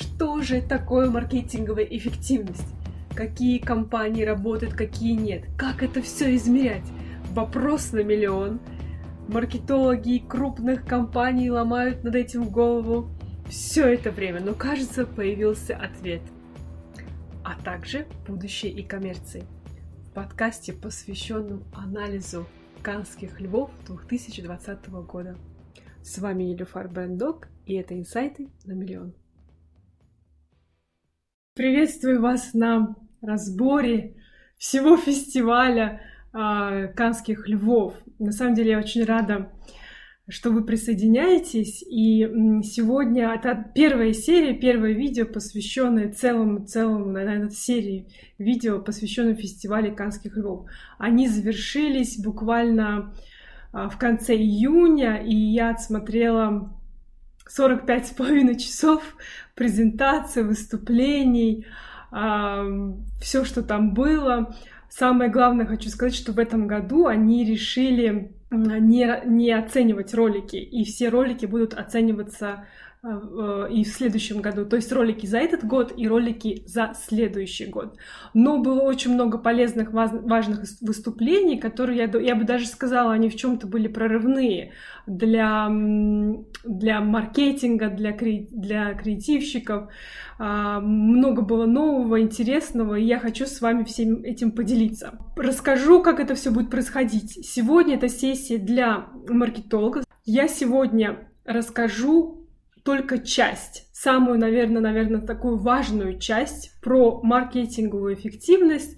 Что же такое маркетинговая эффективность? Какие компании работают, какие нет? Как это все измерять? Вопрос на миллион. Маркетологи крупных компаний ломают над этим голову все это время, но кажется, появился ответ. А также будущее и коммерции. В подкасте, посвященном анализу канских львов 2020 года. С вами Елюфар Брендок, и это «Инсайты на миллион». Приветствую вас на разборе всего фестиваля э, Канских львов. На самом деле я очень рада, что вы присоединяетесь. И сегодня это первая серия, первое видео, посвященное целому, целому, наверное, серии видео, посвященным фестивалю Канских львов. Они завершились буквально э, в конце июня, и я отсмотрела 45 с половиной часов презентаций, выступлений, все, что там было. Самое главное хочу сказать, что в этом году они решили не, не оценивать ролики, и все ролики будут оцениваться и в следующем году. То есть ролики за этот год и ролики за следующий год. Но было очень много полезных, важных выступлений, которые, я, я бы даже сказала, они в чем-то были прорывные для, для маркетинга, для, для креативщиков. А, много было нового, интересного, и я хочу с вами всем этим поделиться. Расскажу, как это все будет происходить. Сегодня это сессия для маркетологов. Я сегодня расскажу только часть, самую, наверное, наверное, такую важную часть про маркетинговую эффективность,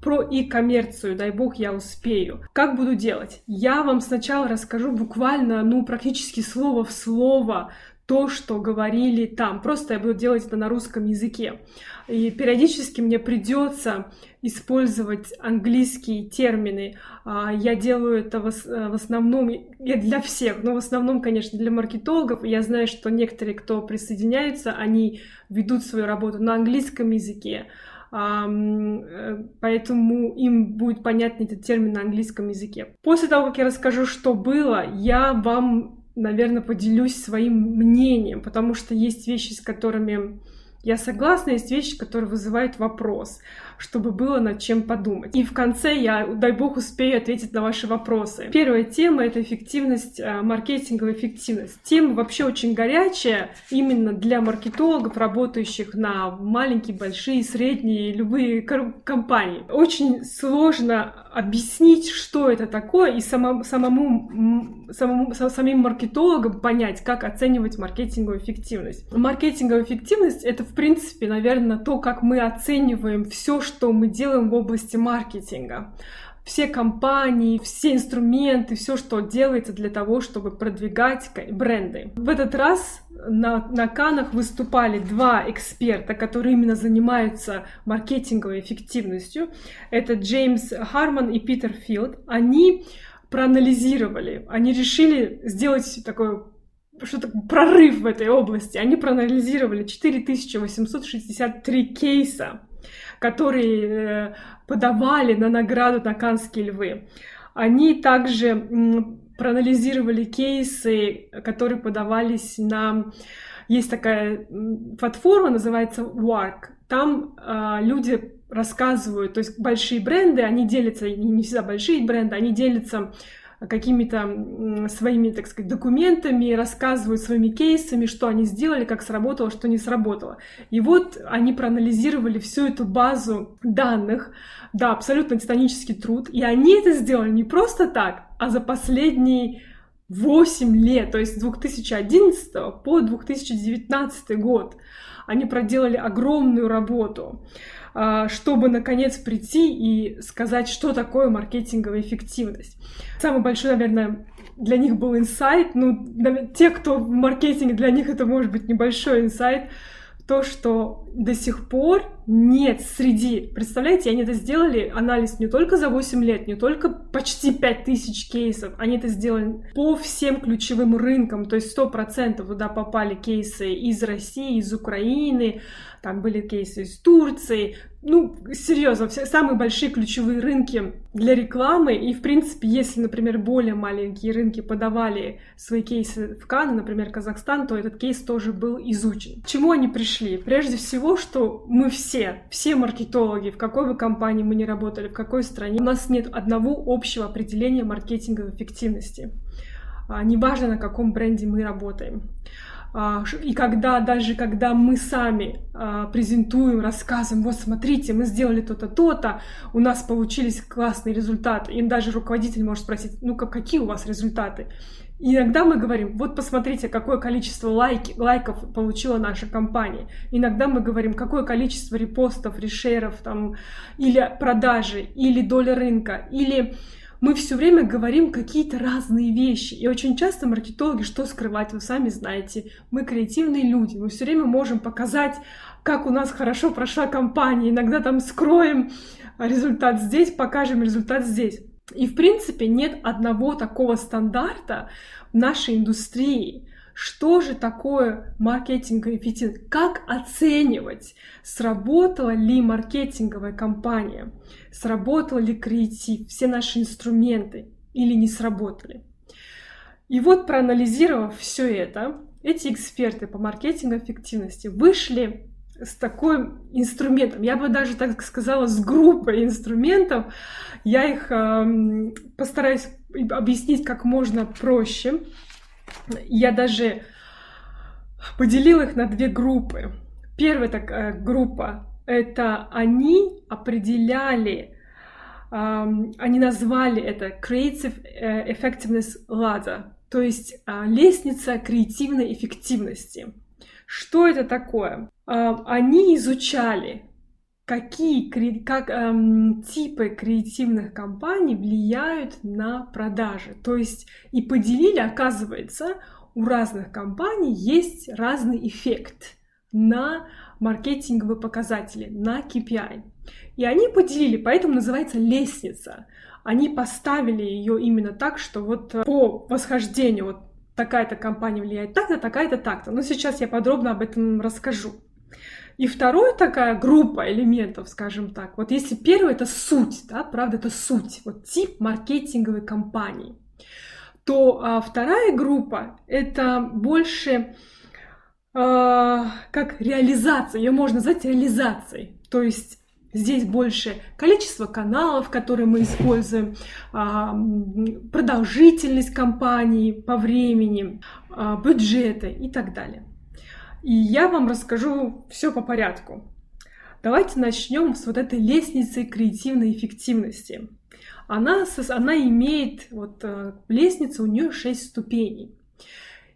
про и-коммерцию, дай бог я успею. Как буду делать? Я вам сначала расскажу буквально, ну, практически слово в слово то, что говорили там. Просто я буду делать это на русском языке. И периодически мне придется использовать английские термины. А, я делаю это в основном я для всех, но в основном, конечно, для маркетологов. Я знаю, что некоторые, кто присоединяются, они ведут свою работу на английском языке э, поэтому им будет понятен этот термин на английском языке. После того, как я расскажу, что было, я вам наверное, поделюсь своим мнением, потому что есть вещи, с которыми я согласна, есть вещи, которые вызывают вопрос чтобы было над чем подумать. И в конце я, дай бог, успею ответить на ваши вопросы. Первая тема — это эффективность, э, маркетинговая эффективность. Тема вообще очень горячая именно для маркетологов, работающих на маленькие, большие, средние, любые компании. Очень сложно объяснить, что это такое, и самому, самому, самому, самим маркетологам понять, как оценивать маркетинговую эффективность. Маркетинговая эффективность — это, в принципе, наверное, то, как мы оцениваем все, что мы делаем в области маркетинга. Все компании, все инструменты, все, что делается для того, чтобы продвигать бренды. В этот раз на, на Канах выступали два эксперта, которые именно занимаются маркетинговой эффективностью. Это Джеймс Харман и Питер Филд. Они проанализировали, они решили сделать такой что-то прорыв в этой области. Они проанализировали 4863 кейса которые э, подавали на награду на Канские львы. Они также проанализировали кейсы, которые подавались на... Есть такая платформа, называется Work. Там э, люди рассказывают, то есть большие бренды, они делятся, не всегда большие бренды, они делятся какими-то своими, так сказать, документами, рассказывают своими кейсами, что они сделали, как сработало, что не сработало. И вот они проанализировали всю эту базу данных, да, абсолютно титанический труд, и они это сделали не просто так, а за последние 8 лет, то есть с 2011 по 2019 год. Они проделали огромную работу. А, чтобы наконец прийти и сказать, что такое маркетинговая эффективность. Самый большой, наверное, для них был инсайт, ну, те, кто в маркетинге, для них это может быть небольшой инсайт, то, что до сих пор нет среди. Представляете, они это сделали, анализ не только за 8 лет, не только почти 5000 кейсов, они это сделали по всем ключевым рынкам, то есть 100% туда попали кейсы из России, из Украины, там были кейсы из Турции, ну, серьезно, все самые большие ключевые рынки для рекламы. И, в принципе, если, например, более маленькие рынки подавали свои кейсы в Каны, например, Казахстан, то этот кейс тоже был изучен. К чему они пришли? Прежде всего, что мы все, все маркетологи, в какой бы компании мы ни работали, в какой стране, у нас нет одного общего определения маркетинговой эффективности. А, неважно, на каком бренде мы работаем. А, и когда, даже когда мы сами а, презентуем, рассказываем, вот смотрите, мы сделали то-то, то-то, у нас получились классные результаты, и даже руководитель может спросить, ну какие у вас результаты? И иногда мы говорим, вот посмотрите, какое количество лайки, лайков получила наша компания. Иногда мы говорим, какое количество репостов, решеров, там, или продажи, или доля рынка, или мы все время говорим какие-то разные вещи. И очень часто маркетологи, что скрывать, вы сами знаете, мы креативные люди, мы все время можем показать, как у нас хорошо прошла кампания. Иногда там скроем результат здесь, покажем результат здесь. И, в принципе, нет одного такого стандарта в нашей индустрии. Что же такое маркетинговый эффективность? Как оценивать, сработала ли маркетинговая кампания, сработал ли креатив, все наши инструменты или не сработали? И вот проанализировав все это, эти эксперты по маркетинговой эффективности вышли с таким инструментом, я бы даже так сказала, с группой инструментов. Я их э, постараюсь объяснить как можно проще. Я даже поделила их на две группы. Первая такая группа — это они определяли, они назвали это Creative э, Effectiveness Ladder, то есть э, лестница креативной эффективности. Что это такое? Они изучали, какие как, эм, типы креативных компаний влияют на продажи. То есть и поделили, оказывается, у разных компаний есть разный эффект на маркетинговые показатели, на KPI. И они поделили, поэтому называется лестница. Они поставили ее именно так, что вот по восхождению вот такая-то компания влияет так-то, такая-то так-то. Но сейчас я подробно об этом расскажу. И вторая такая группа элементов, скажем так, вот если первый это суть, да, правда, это суть, вот тип маркетинговой компании, то а, вторая группа это больше а, как реализация, ее можно назвать реализацией, то есть Здесь больше количество каналов, которые мы используем, а, продолжительность кампании по времени, а, бюджеты и так далее. И я вам расскажу все по порядку. Давайте начнем с вот этой лестницы креативной эффективности. Она, она имеет, вот э, лестница, у нее 6 ступеней.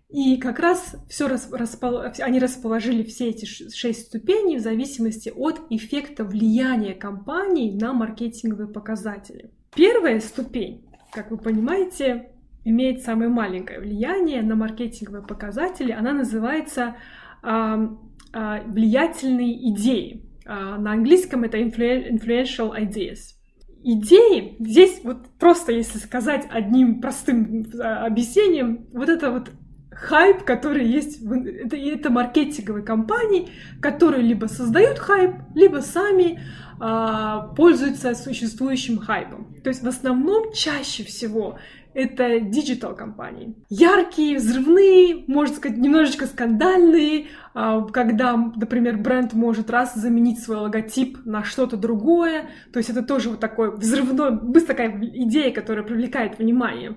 И как раз все распол... они расположили все эти шесть ступеней в зависимости от эффекта влияния компании на маркетинговые показатели. Первая ступень, как вы понимаете, имеет самое маленькое влияние на маркетинговые показатели. Она называется влиятельные идеи. А, на английском это influential ideas. Идеи, здесь вот просто если сказать одним простым объяснением, вот это вот хайп, который есть, в, это, это маркетинговые компании, которые либо создают хайп, либо сами а, пользуются существующим хайпом. То есть в основном чаще всего это digital компании. Яркие, взрывные, можно сказать, немножечко скандальные, а, когда, например, бренд может раз заменить свой логотип на что-то другое. То есть это тоже вот такой взрывной, быстро такая идея, которая привлекает внимание.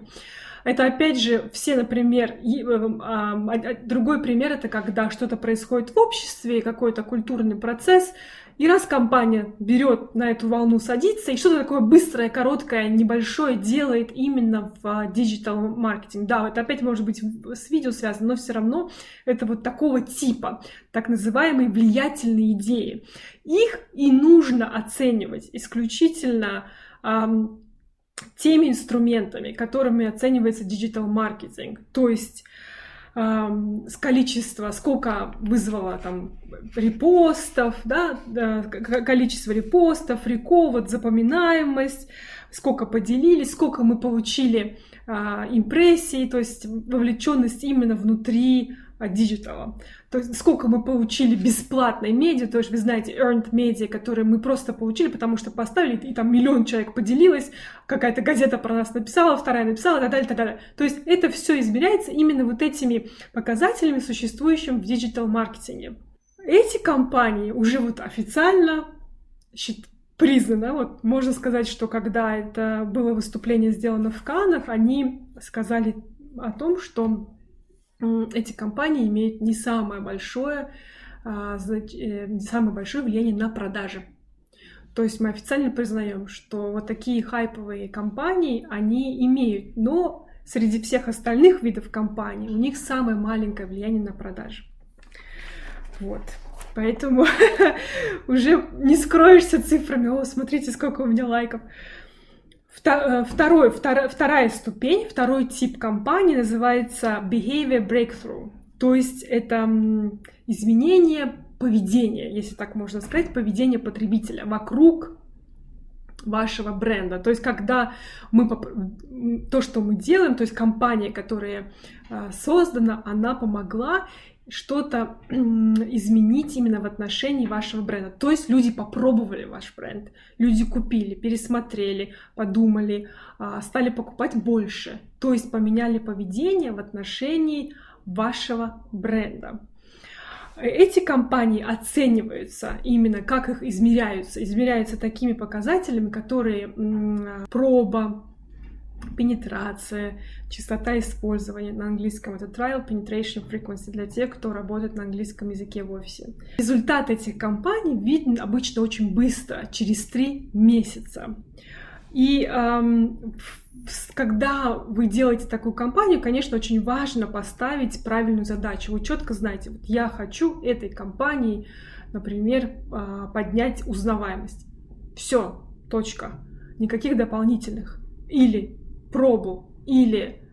Это опять же все, например, э, а, другой пример это когда что-то происходит в обществе, какой-то культурный процесс, и раз компания берет на эту волну, садится, и что-то такое быстрое, короткое, небольшое делает именно в digital маркетинг. Да, это опять может быть с видео связано, но все равно это вот такого типа, так называемые влиятельные идеи. Их и нужно оценивать исключительно эм, теми инструментами, которыми оценивается digital маркетинг. То есть с количества, сколько вызвало там репостов, да, количество репостов, лайков, запоминаемость, сколько поделились, сколько мы получили а, импрессий, то есть вовлеченность именно внутри digital а. То есть сколько мы получили бесплатной медиа, то есть вы знаете, earned media, которые мы просто получили, потому что поставили, и там миллион человек поделилось, какая-то газета про нас написала, вторая написала, и так далее, и так далее. То есть это все измеряется именно вот этими показателями, существующими в диджитал-маркетинге. Эти компании уже вот официально признано. Вот можно сказать, что когда это было выступление сделано в Канах, они сказали о том, что эти компании имеют не самое большое, а, э, не самое большое влияние на продажи. То есть мы официально признаем, что вот такие хайповые компании, они имеют, но среди всех остальных видов компаний у них самое маленькое влияние на продажи. Вот. Поэтому уже не скроешься цифрами. О, смотрите, сколько у меня лайков. Э, второй, вторая, вторая ступень, второй тип компании называется Behavior Breakthrough. То есть это изменение поведения, если так можно сказать, поведения потребителя вокруг вашего бренда. То есть, когда мы то, что мы делаем, то есть компания, которая э, создана, она помогла что-то изменить именно в отношении вашего бренда. То есть люди попробовали ваш бренд, люди купили, пересмотрели, подумали, а, стали покупать больше. То есть поменяли поведение в отношении вашего бренда. Эти компании оцениваются именно, как их измеряются. Измеряются такими показателями, которые проба, пенетрация, частота использования на английском. Это trial penetration frequency для тех, кто работает на английском языке в офисе. Результат этих компаний виден обычно очень быстро, через три месяца. И эм, когда вы делаете такую компанию, конечно, очень важно поставить правильную задачу. Вы четко знаете, вот я хочу этой компании, например, а, поднять узнаваемость. Все, точка. Никаких дополнительных. Или пробу или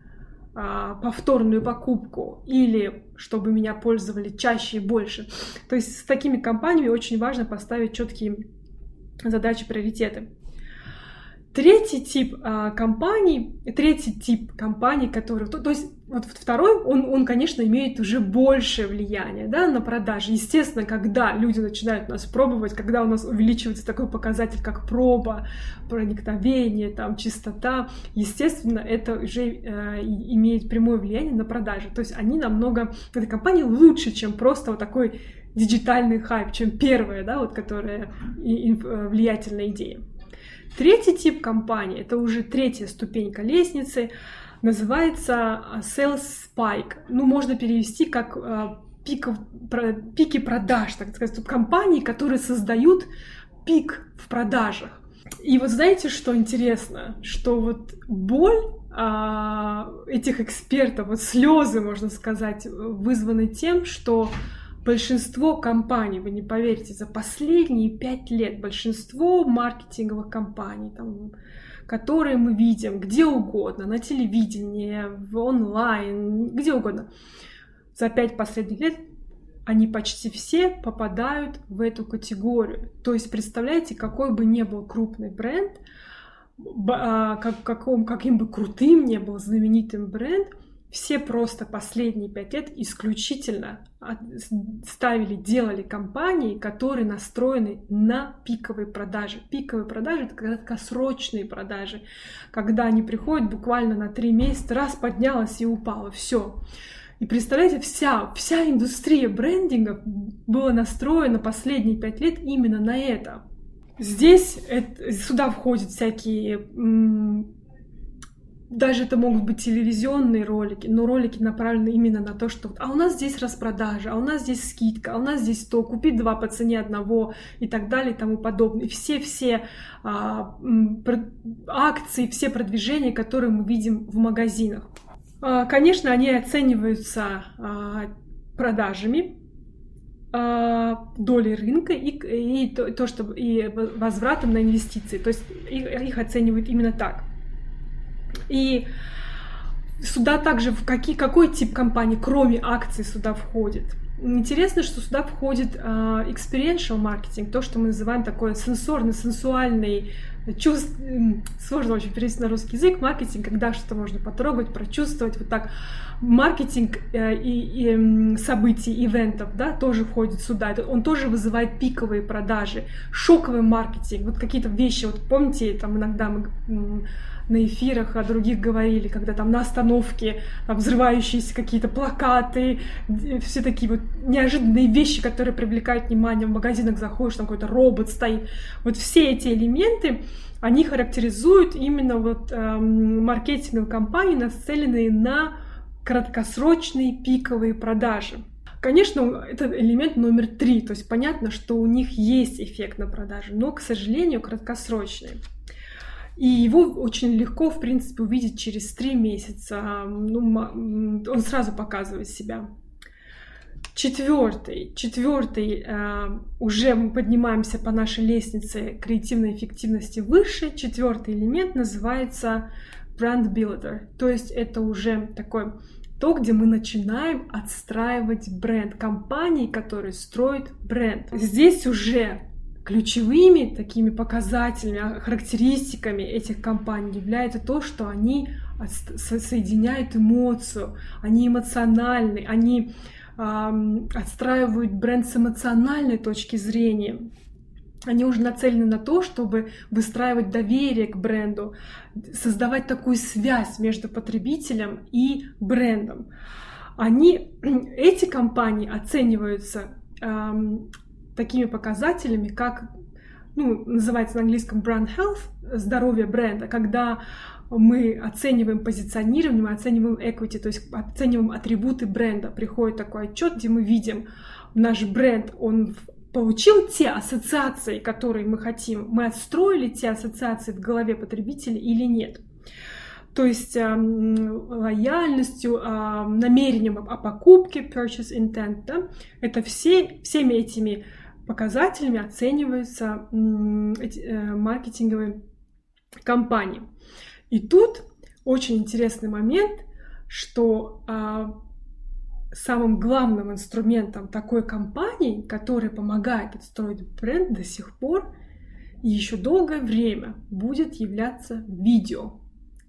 а, повторную покупку, или чтобы меня пользовали чаще и больше. То есть с такими компаниями очень важно поставить четкие задачи, приоритеты. Третий тип а, компаний, третий тип компаний, которые, то, то есть вот второй, он, он, конечно, имеет уже большее влияние да, на продажи. Естественно, когда люди начинают нас пробовать, когда у нас увеличивается такой показатель, как проба, проникновение, там, чистота, естественно, это уже э, имеет прямое влияние на продажи. То есть они намного, эта компания лучше, чем просто вот такой диджитальный хайп, чем первая, да, вот, которая и, и, э, влиятельная идея. Третий тип компании, это уже третья ступенька лестницы, называется а, Sales Spike. Ну, можно перевести как а, пиков, про, пики продаж, так сказать, компании, которые создают пик в продажах. И вот знаете, что интересно? Что вот боль а, этих экспертов, вот слезы, можно сказать, вызваны тем, что большинство компаний, вы не поверите, за последние пять лет большинство маркетинговых компаний, там, которые мы видим где угодно, на телевидении, в онлайн, где угодно, за пять последних лет они почти все попадают в эту категорию. То есть представляете, какой бы ни был крупный бренд, а, как, каком, каким бы крутым ни был знаменитым бренд, все просто последние пять лет исключительно ставили, делали компании, которые настроены на пиковые продажи. Пиковые продажи — это краткосрочные продажи, когда они приходят буквально на три месяца, раз поднялась и упала, все. И представляете, вся, вся индустрия брендинга была настроена последние пять лет именно на это. Здесь это, сюда входят всякие даже это могут быть телевизионные ролики, но ролики направлены именно на то, что а у нас здесь распродажа, а у нас здесь скидка, а у нас здесь то, купи два по цене одного и так далее и тому подобное. Все-все а, акции, все продвижения, которые мы видим в магазинах. А, конечно, они оцениваются а, продажами, а, долей рынка и, и то, то, что и возвратом на инвестиции. То есть их, их оценивают именно так. И Сюда также в какие, какой тип компании, кроме акций, сюда входит? Интересно, что сюда входит uh, experiential маркетинг, то, что мы называем такой сенсорный, сенсуальный, чувств... сложно очень перевести на русский язык, маркетинг, когда что-то можно потрогать, прочувствовать, вот так. Маркетинг э, и, и событий, ивентов, да, тоже входит сюда. Он тоже вызывает пиковые продажи, шоковый маркетинг, вот какие-то вещи, вот помните, там иногда мы на эфирах о других говорили, когда там на остановке там, взрывающиеся какие-то плакаты, все такие вот неожиданные вещи, которые привлекают внимание. В магазинах заходишь, там какой-то робот стоит. Вот все эти элементы, они характеризуют именно вот эм, маркетинговые компании, нацеленные на краткосрочные пиковые продажи. Конечно, это элемент номер три, то есть понятно, что у них есть эффект на продажи, но, к сожалению, краткосрочный. И его очень легко, в принципе, увидеть через три месяца. Ну, он сразу показывает себя. Четвертый, четвертый, э, уже мы поднимаемся по нашей лестнице креативной эффективности выше. Четвертый элемент называется brand builder, то есть это уже такой то, где мы начинаем отстраивать бренд компании, которые строят бренд. Здесь уже ключевыми такими показателями, а, характеристиками этих компаний является то, что они соединяют эмоцию, они эмоциональны, они э, отстраивают бренд с эмоциональной точки зрения. Они уже нацелены на то, чтобы выстраивать доверие к бренду, создавать такую связь между потребителем и брендом. Они, эти компании оцениваются эм, такими показателями, как ну, называется на английском brand health, здоровье бренда, когда мы оцениваем позиционирование, мы оцениваем equity, то есть оцениваем атрибуты бренда. Приходит такой отчет, где мы видим наш бренд, он получил те ассоциации, которые мы хотим, мы отстроили те ассоциации в голове потребителя или нет. То есть э, лояльностью, э, намерением о покупке, purchase intent, да, это все, всеми этими показателями оцениваются э, маркетинговые компании. И тут очень интересный момент, что а, самым главным инструментом такой компании, которая помогает отстроить бренд до сих пор и еще долгое время будет являться видео.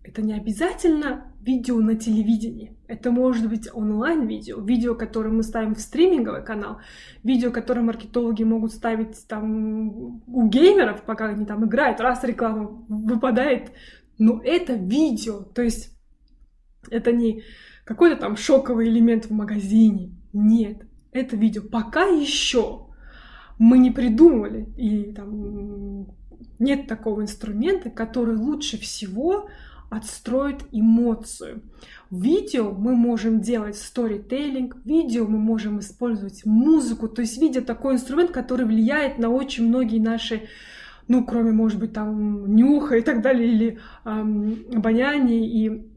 Это не обязательно видео на телевидении. Это может быть онлайн-видео, видео, которое мы ставим в стриминговый канал, видео, которое маркетологи могут ставить там у геймеров, пока они там играют, раз реклама выпадает. Но это видео, то есть это не какой-то там шоковый элемент в магазине. Нет, это видео. Пока еще мы не придумали, и там нет такого инструмента, который лучше всего отстроит эмоцию. В видео мы можем делать сторителлинг, в видео мы можем использовать музыку, то есть видео такой инструмент, который влияет на очень многие наши ну, кроме, может быть, там нюха и так далее, или эм, обоняния и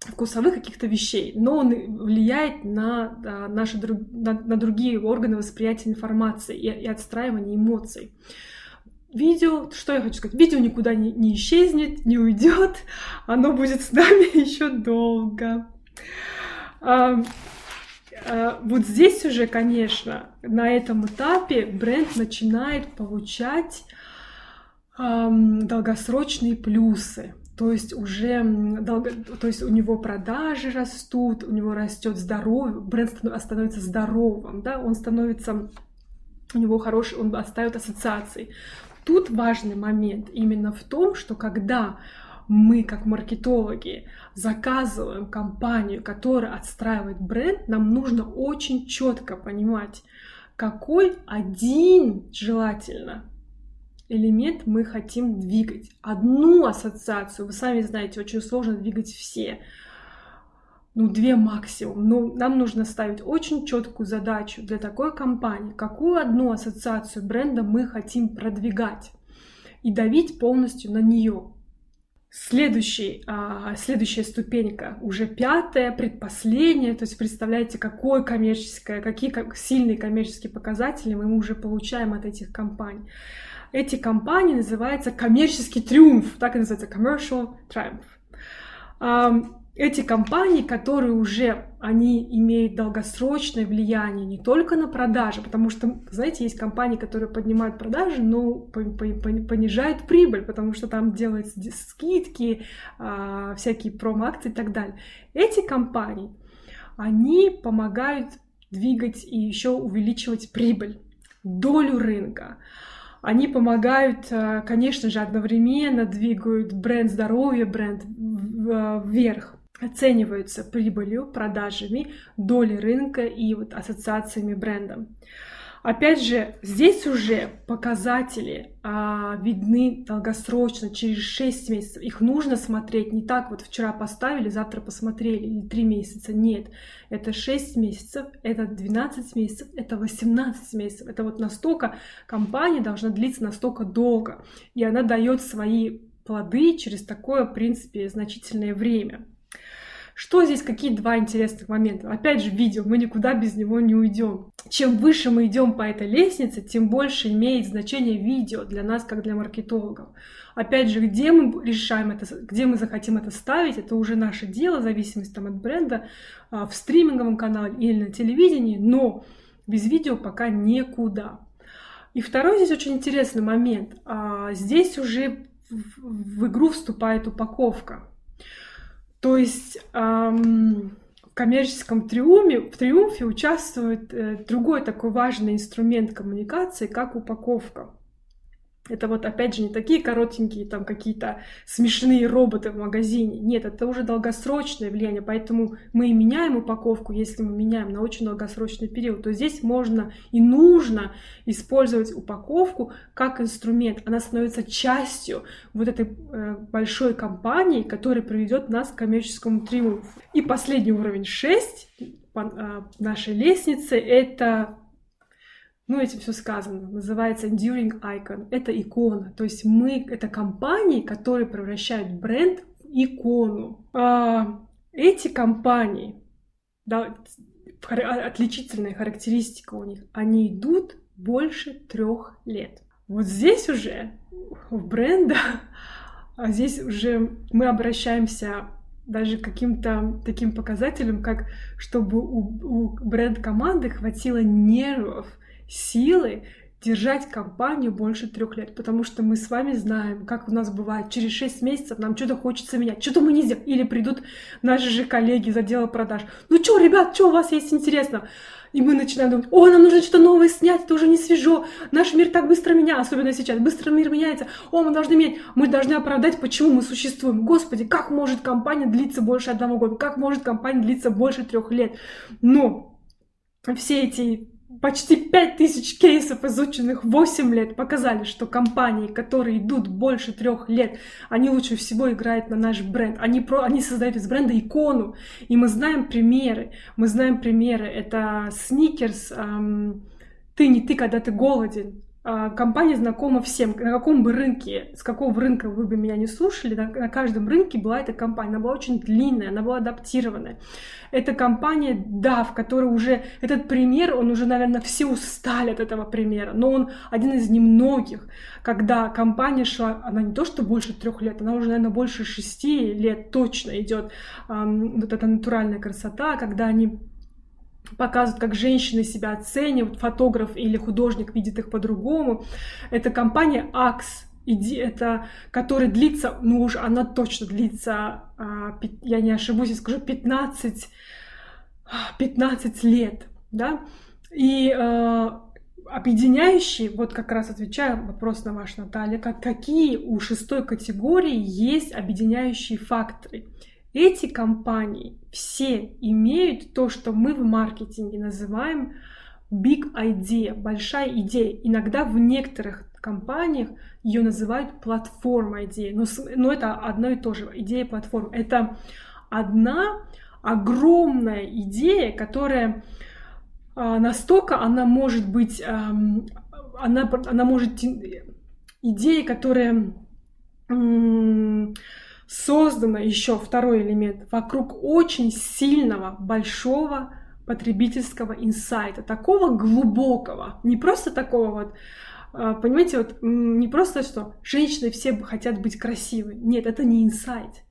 вкусовых каких-то вещей, но он влияет на, да, наши, на, на другие органы восприятия информации и, и отстраивания эмоций. Видео, что я хочу сказать, видео никуда не, не исчезнет, не уйдет, оно будет с нами еще долго. А, а, вот здесь уже, конечно, на этом этапе бренд начинает получать а, долгосрочные плюсы. То есть уже долго, то есть у него продажи растут, у него растет здоровье, бренд становится здоровым, да, он становится у него хороший, он оставит ассоциации. Тут важный момент именно в том, что когда мы, как маркетологи, заказываем компанию, которая отстраивает бренд, нам нужно очень четко понимать, какой один желательно элемент мы хотим двигать. Одну ассоциацию, вы сами знаете, очень сложно двигать все ну, две максимум. Но нам нужно ставить очень четкую задачу для такой компании, какую одну ассоциацию бренда мы хотим продвигать и давить полностью на нее. Следующий, а, следующая ступенька, уже пятая, предпоследняя, то есть представляете, какое коммерческое, какие сильные коммерческие показатели мы уже получаем от этих компаний. Эти компании называются коммерческий триумф, так и называется, commercial triumph. Эти компании, которые уже, они имеют долгосрочное влияние не только на продажи, потому что, знаете, есть компании, которые поднимают продажи, но понижают прибыль, потому что там делаются скидки, а, всякие промо-акции и так далее. Эти компании, они помогают двигать и еще увеличивать прибыль, долю рынка. Они помогают, а, конечно же, одновременно двигают бренд здоровья, бренд вверх оцениваются прибылью, продажами, долей рынка и вот ассоциациями бренда. Опять же, здесь уже показатели а, видны долгосрочно, через 6 месяцев. Их нужно смотреть не так, вот вчера поставили, завтра посмотрели, или 3 месяца. Нет, это 6 месяцев, это 12 месяцев, это 18 месяцев. Это вот настолько компания должна длиться настолько долго. И она дает свои плоды через такое, в принципе, значительное время. Что здесь, какие два интересных момента? Опять же, видео, мы никуда без него не уйдем. Чем выше мы идем по этой лестнице, тем больше имеет значение видео для нас, как для маркетологов. Опять же, где мы решаем это, где мы захотим это ставить, это уже наше дело, в зависимости там, от бренда, а, в стриминговом канале или на телевидении, но без видео пока никуда. И второй здесь очень интересный момент. А, здесь уже в игру вступает упаковка. То есть эм, в коммерческом триумфе, в триумфе участвует э, другой такой важный инструмент коммуникации, как упаковка. Это вот опять же не такие коротенькие там какие-то смешные роботы в магазине. Нет, это уже долгосрочное влияние, поэтому мы и меняем упаковку, если мы меняем на очень долгосрочный период, то здесь можно и нужно использовать упаковку как инструмент. Она становится частью вот этой э, большой компании, которая приведет нас к коммерческому триумфу. И последний уровень 6 по э, нашей лестнице это ну, этим все сказано, называется Enduring Icon. Это икона. То есть мы, это компании, которые превращают бренд в икону. А, эти компании, да, отличительная характеристика у них, они идут больше трех лет. Вот здесь уже в брендах, а здесь уже мы обращаемся даже к каким-то таким показателям, как чтобы у, у бренд-команды хватило нервов силы держать компанию больше трех лет, потому что мы с вами знаем, как у нас бывает, через шесть месяцев нам что-то хочется менять, что-то мы не сделаем, или придут наши же коллеги за дело продаж, ну что, ребят, что у вас есть интересно? И мы начинаем думать, о, нам нужно что-то новое снять, это уже не свежо, наш мир так быстро меняется, особенно сейчас, быстро мир меняется, о, мы должны менять, мы должны оправдать, почему мы существуем. Господи, как может компания длиться больше одного года, как может компания длиться больше трех лет? Но все эти почти 5000 кейсов, изученных 8 лет, показали, что компании, которые идут больше трех лет, они лучше всего играют на наш бренд. Они, про, они создают из бренда икону. И мы знаем примеры. Мы знаем примеры. Это Сникерс, эм, ты не ты, когда ты голоден. А, компания знакома всем. На каком бы рынке, с какого рынка вы бы меня не слушали, на, на каждом рынке была эта компания. Она была очень длинная, она была адаптированная. Это компания DAF, которая уже... Этот пример, он уже, наверное, все устали от этого примера, но он один из немногих, когда компания шла, она не то что больше трех лет, она уже, наверное, больше шести лет точно идет. Эм, вот эта натуральная красота, когда они показывают, как женщины себя оценивают, фотограф или художник видит их по-другому. Это компания Axe, это, которая длится, ну уж она точно длится, а, я не ошибусь, я скажу, 15, 15 лет, да, и э, объединяющие, вот как раз отвечаю вопрос на ваш, Наталья, как, какие у шестой категории есть объединяющие факторы. Эти компании все имеют то, что мы в маркетинге называем big idea, большая идея. Иногда в некоторых компаниях ее называют платформа идеи, но, но это одно и то же, идея платформы. Это одна огромная идея, которая а, настолько она может быть, а, она, она может идея, которая создано еще второй элемент вокруг очень сильного, большого потребительского инсайта, такого глубокого, не просто такого вот, а, понимаете, вот не просто, что женщины все хотят быть красивы, нет, это не инсайт.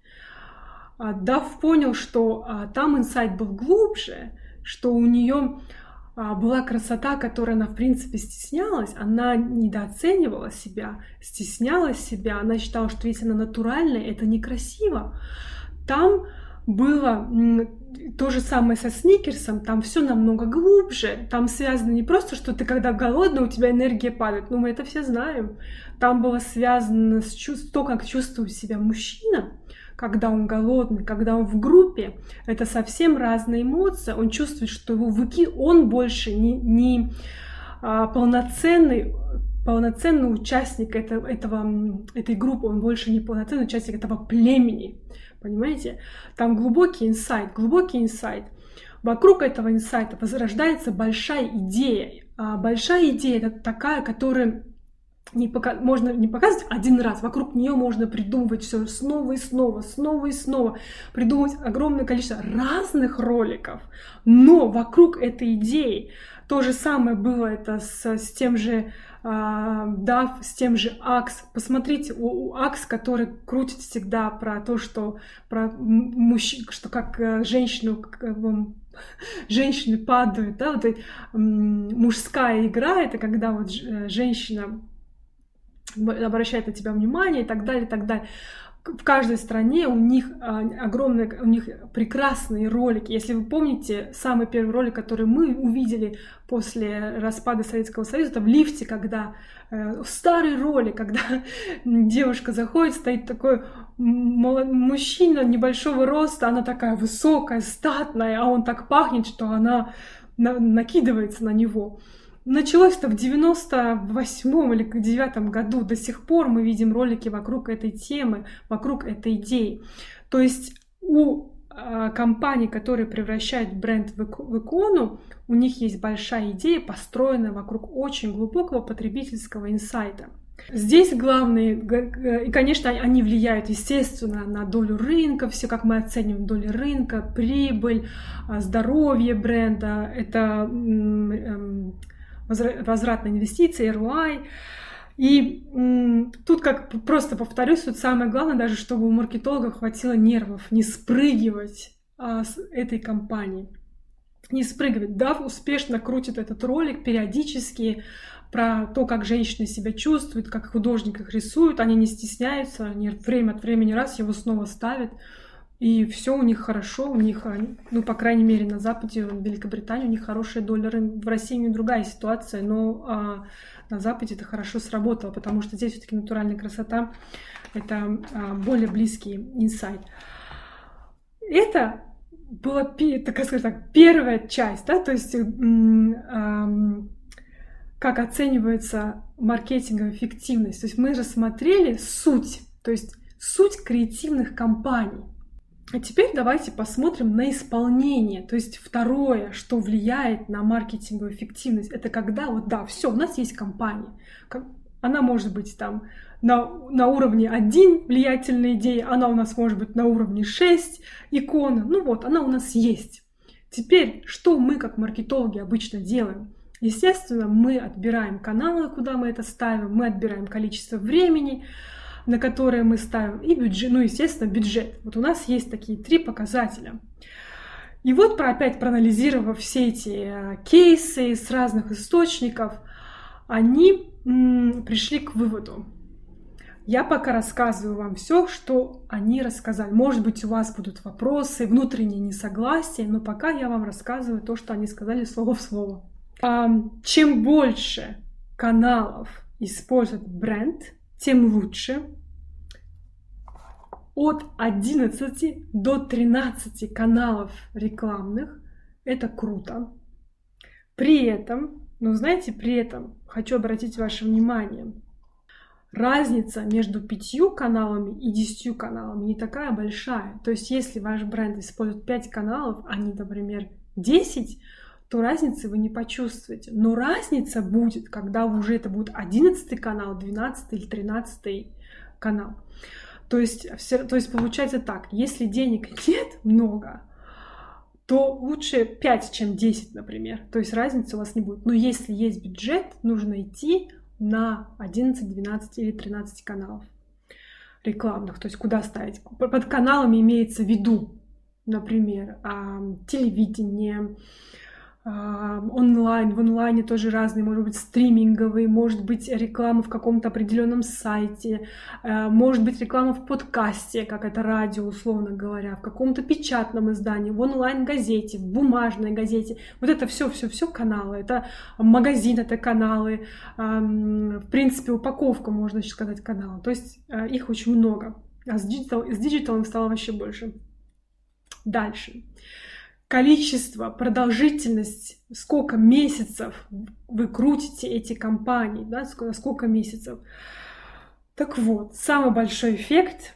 а, Дав понял, что а, там инсайт был глубже, что у нее была красота, которой она, в принципе, стеснялась, она недооценивала себя, стеснялась себя, она считала, что если она натуральная, это некрасиво. Там было то же самое со сникерсом, там все намного глубже, там связано не просто, что ты когда голодный, у тебя энергия падает, ну мы это все знаем, там было связано с чувств, то, как чувствует себя мужчина, когда он голодный, когда он в группе, это совсем разные эмоции. Он чувствует, что его выки, он больше не, не а, полноценный полноценный участник этого, этого, этой группы, он больше не полноценный участник этого племени. Понимаете? Там глубокий инсайт, глубокий инсайт. Вокруг этого инсайта возрождается большая идея. А большая идея это такая, которая не пока, можно не показывать один раз, вокруг нее можно придумывать все снова и снова, снова и снова, придумывать огромное количество разных роликов, но вокруг этой идеи то же самое было это с, с тем же а, Дав, с тем же Акс. Посмотрите, у, у Акс, который крутит всегда про то, что про мужчин, что как э, женщину, как, женщины падают, да, вот мужская игра, это когда вот э, женщина обращает на тебя внимание и так далее, и так далее. В каждой стране у них а, огромные, у них прекрасные ролики. Если вы помните, самый первый ролик, который мы увидели после распада Советского Союза, это в лифте, когда э, старый ролик, когда девушка заходит, стоит такой мужчина небольшого роста, она такая высокая, статная, а он так пахнет, что она накидывается на него. Началось это в 98 или 9 году. До сих пор мы видим ролики вокруг этой темы, вокруг этой идеи. То есть у э, компаний, которые превращают бренд в, в икону, у них есть большая идея, построенная вокруг очень глубокого потребительского инсайта. Здесь главные, и, конечно, они влияют, естественно, на долю рынка, все, как мы оцениваем долю рынка, прибыль, а, здоровье бренда, это эм, возврат на инвестиции, ROI. И тут, как просто повторюсь, тут самое главное даже, чтобы у маркетолога хватило нервов не спрыгивать а, с этой компании. Не спрыгивать. Да, успешно крутит этот ролик периодически про то, как женщины себя чувствуют, как художник их рисует. Они не стесняются, они время от времени раз его снова ставят. И все у них хорошо, у них, ну, по крайней мере, на Западе, в Великобритании, у них хорошие доллары. В России не другая ситуация, но а, на Западе это хорошо сработало, потому что здесь все-таки натуральная красота — это а, более близкий инсайт. Это была, так скажем так, первая часть, да, то есть а, как оценивается маркетинговая эффективность. То есть мы рассмотрели суть, то есть суть креативных компаний. А теперь давайте посмотрим на исполнение. То есть второе, что влияет на маркетинговую эффективность, это когда вот да, все, у нас есть компания. Она может быть там на, на уровне один влиятельная идея, она у нас может быть на уровне 6 икона. Ну вот, она у нас есть. Теперь, что мы как маркетологи обычно делаем? Естественно, мы отбираем каналы, куда мы это ставим, мы отбираем количество времени, на которые мы ставим, и бюджет, ну, естественно, бюджет. Вот у нас есть такие три показателя. И вот, про, опять проанализировав все эти э, кейсы с разных источников, они м, пришли к выводу. Я пока рассказываю вам все, что они рассказали. Может быть, у вас будут вопросы, внутренние несогласия, но пока я вам рассказываю то, что они сказали слово в слово. Чем больше каналов использует бренд, тем лучше от 11 до 13 каналов рекламных. Это круто. При этом, ну знаете, при этом хочу обратить ваше внимание, разница между пятью каналами и десятью каналами не такая большая. То есть если ваш бренд использует 5 каналов, а не, например, 10, то разницы вы не почувствуете. Но разница будет, когда уже это будет 11 канал, 12 или 13 канал. То есть, все, то есть получается так, если денег нет много, то лучше 5, чем 10, например. То есть разницы у вас не будет. Но если есть бюджет, нужно идти на 11, 12 или 13 каналов. рекламных, то есть куда ставить. Под каналами имеется в виду, например, телевидение, онлайн, в онлайне тоже разные, может быть, стриминговые, может быть, реклама в каком-то определенном сайте, э, может быть, реклама в подкасте, как это радио, условно говоря, в каком-то печатном издании, в онлайн-газете, в бумажной газете. Вот это все, все, все каналы. Это магазин, это каналы. В принципе, упаковка, можно сказать, канала. То есть э, их очень много. А с digital ом, стало вообще больше. Дальше количество, продолжительность, сколько месяцев вы крутите эти компании, да, сколько месяцев. Так вот, самый большой эффект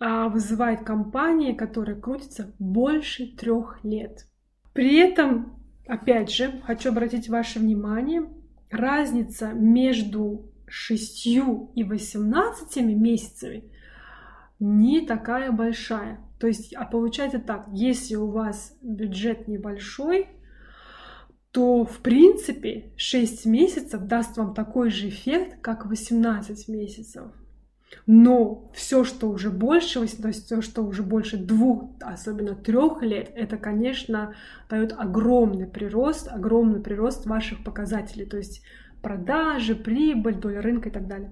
а, вызывает компании, которые крутятся больше трех лет. При этом, опять же, хочу обратить ваше внимание, разница между 6 и 18 месяцами не такая большая. То есть, а получается так, если у вас бюджет небольшой, то в принципе 6 месяцев даст вам такой же эффект, как 18 месяцев. Но все, что уже больше, то есть все, что уже больше двух, особенно трех лет, это, конечно, дает огромный прирост, огромный прирост ваших показателей, то есть продажи, прибыль, доля рынка и так далее.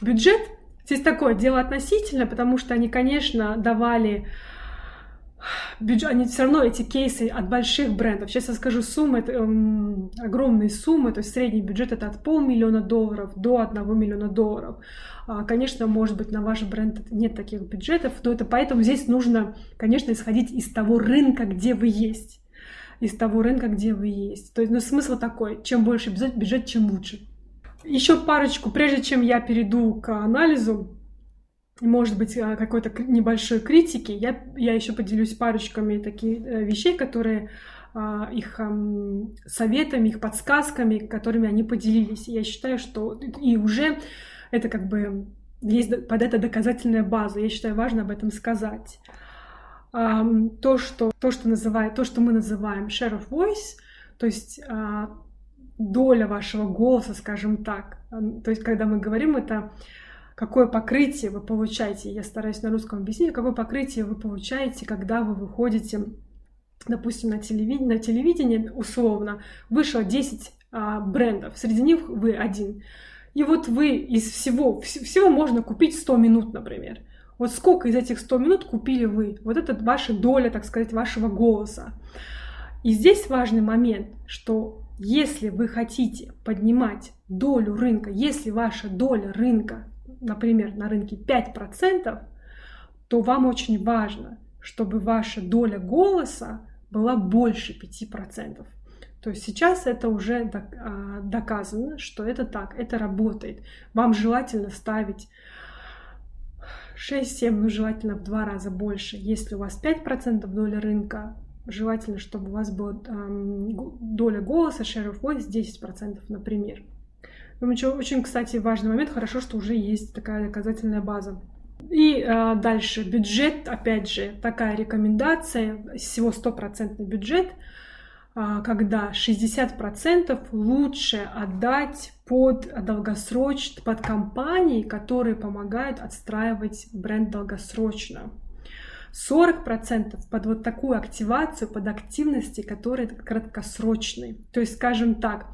Бюджет Здесь такое дело относительно, потому что они, конечно, давали бюджет, они все равно эти кейсы от больших брендов. Сейчас я скажу суммы, это, эм, огромные суммы, то есть средний бюджет это от полмиллиона долларов до одного миллиона долларов. А, конечно, может быть, на ваш бренд нет таких бюджетов, но это поэтому здесь нужно, конечно, исходить из того рынка, где вы есть. Из того рынка, где вы есть. То есть, ну, смысл такой, чем больше бюджет, бюджет, чем лучше. Еще парочку, прежде чем я перейду к анализу, может быть, э, какой-то небольшой критики, я, я еще поделюсь парочками таких э, вещей, которые а, их советами, их подсказками, которыми они поделились. Я считаю, что и уже это как бы есть под это доказательная база. Я считаю, важно об этом сказать. То, что, то, что, называет, то, что мы называем share of voice, то есть а, доля вашего голоса, скажем так. То есть, когда мы говорим это, какое покрытие вы получаете, я стараюсь на русском объяснить, какое покрытие вы получаете, когда вы выходите, допустим, на телевидение, на телевидение условно, вышло 10 а, брендов, среди них вы один. И вот вы из всего, всего можно купить 100 минут, например. Вот сколько из этих 100 минут купили вы? Вот это ваша доля, так сказать, вашего голоса. И здесь важный момент, что если вы хотите поднимать долю рынка, если ваша доля рынка, например, на рынке 5%, то вам очень важно, чтобы ваша доля голоса была больше 5%. То есть сейчас это уже а, доказано, что это так, это работает. Вам желательно ставить 6-7, ну желательно в два раза больше. Если у вас 5% доля рынка, желательно, чтобы у вас была эм, доля голоса, share of voice 10%, например. Думаю, что очень, кстати, важный момент, хорошо, что уже есть такая доказательная база. И э, дальше бюджет, опять же, такая рекомендация, всего стопроцентный бюджет, э, когда 60% лучше отдать под долгосрочно, под компании, которые помогают отстраивать бренд долгосрочно. 40% под вот такую активацию, под активности, которые краткосрочные. То есть, скажем так,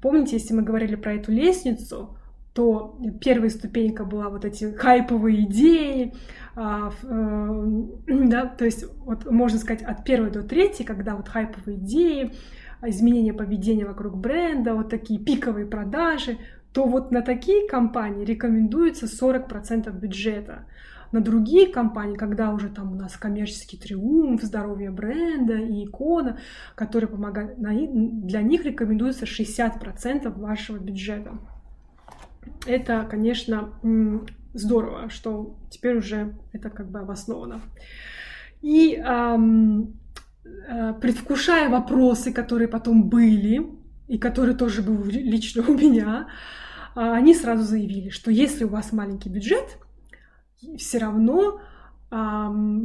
помните, если мы говорили про эту лестницу, то первая ступенька была вот эти хайповые идеи, а, э, да, то есть вот можно сказать от первой до третьей, когда вот хайповые идеи, изменение поведения вокруг бренда, вот такие пиковые продажи, то вот на такие компании рекомендуется 40% бюджета на другие компании, когда уже там у нас коммерческий триумф, здоровье бренда и икона, которые помогают, для них рекомендуется 60% вашего бюджета. Это, конечно, здорово, что теперь уже это как бы обосновано. И эм, э, предвкушая вопросы, которые потом были, и которые тоже были лично у меня, они сразу заявили, что если у вас маленький бюджет, все равно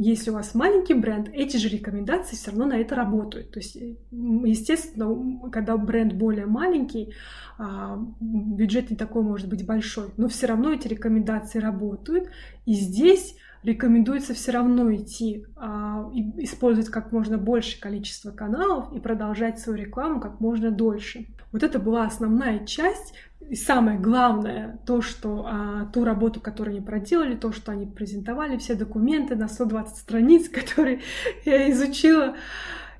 если у вас маленький бренд, эти же рекомендации все равно на это работают. То есть, естественно, когда бренд более маленький, а, бюджет не такой может быть большой, но все равно эти рекомендации работают. И здесь рекомендуется все равно идти а, использовать как можно больше количество каналов и продолжать свою рекламу как можно дольше. Вот это была основная часть. И самое главное, то, что а, ту работу, которую они проделали, то, что они презентовали, все документы на 120 страниц, которые я изучила.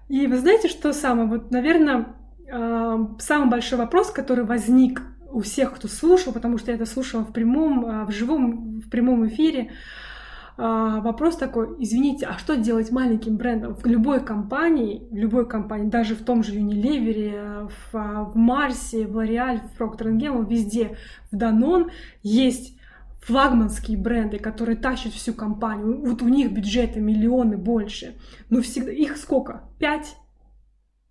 И вы знаете, что самое? Вот, наверное, а, самый большой вопрос, который возник у всех, кто слушал, потому что я это слушала в прямом, а, в живом, в прямом эфире, а, вопрос такой, извините, а что делать маленьким брендом? В любой компании, в любой компании, даже в том же Unilever, в, а, в Марсе, в L'Oreal, в Procter Gamble, везде, в Danone есть флагманские бренды, которые тащат всю компанию. Вот у них бюджеты миллионы больше. Но всегда их сколько? Пять?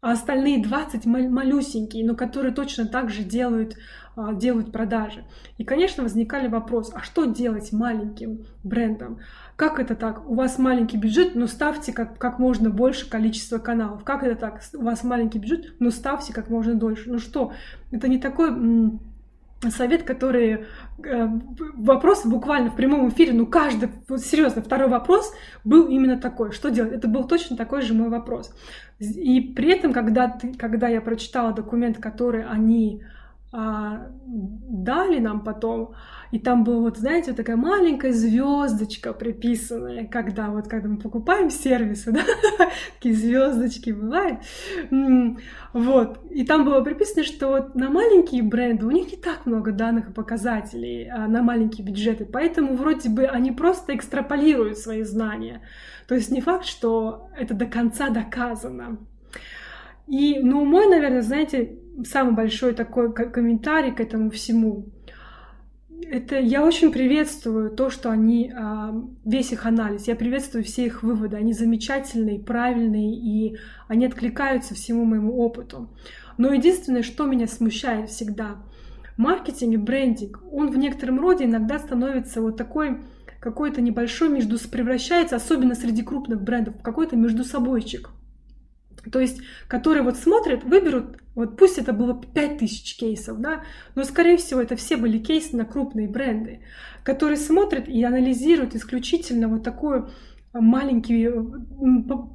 А остальные 20 малюсенькие, но которые точно так же делают а, делают продажи. И, конечно, возникали вопросы, а что делать маленьким брендом? Как это так? У вас маленький бюджет, но ставьте как, как можно больше количество каналов. Как это так? У вас маленький бюджет, но ставьте как можно дольше. Ну что, это не такой совет, который э, вопрос буквально в прямом эфире, ну каждый, вот серьезно, второй вопрос был именно такой, что делать? Это был точно такой же мой вопрос. И при этом, когда, ты, когда я прочитала документ, который они а, дали нам потом, и там была вот, знаете, вот такая маленькая звездочка приписанная, когда вот, когда мы покупаем сервисы, да, такие звездочки бывают, вот, и там было приписано, что вот на маленькие бренды у них не так много данных и показателей а, на маленькие бюджеты, поэтому вроде бы они просто экстраполируют свои знания, то есть не факт, что это до конца доказано. И, ну, мой, наверное, знаете, самый большой такой комментарий к этому всему. Это я очень приветствую то, что они а, весь их анализ, я приветствую все их выводы, они замечательные, правильные и они откликаются всему моему опыту. Но единственное, что меня смущает всегда, маркетинг и брендинг, он в некотором роде иногда становится вот такой какой-то небольшой между превращается, особенно среди крупных брендов, какой-то между собойчик. То есть, которые вот смотрят, выберут, вот пусть это было 5000 кейсов, да, но, скорее всего, это все были кейсы на крупные бренды, которые смотрят и анализируют исключительно вот такую маленький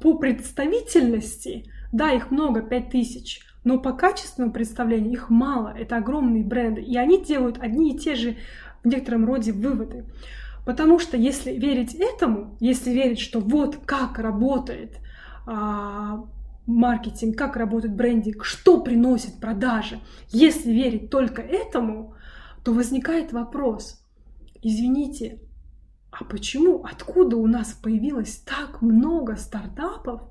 по представительности, да, их много, 5000, но по качественному представлению их мало, это огромные бренды, и они делают одни и те же в некотором роде выводы. Потому что если верить этому, если верить, что вот как работает а, маркетинг, как работает брендинг, что приносит продажи. Если верить только этому, то возникает вопрос, извините, а почему, откуда у нас появилось так много стартапов,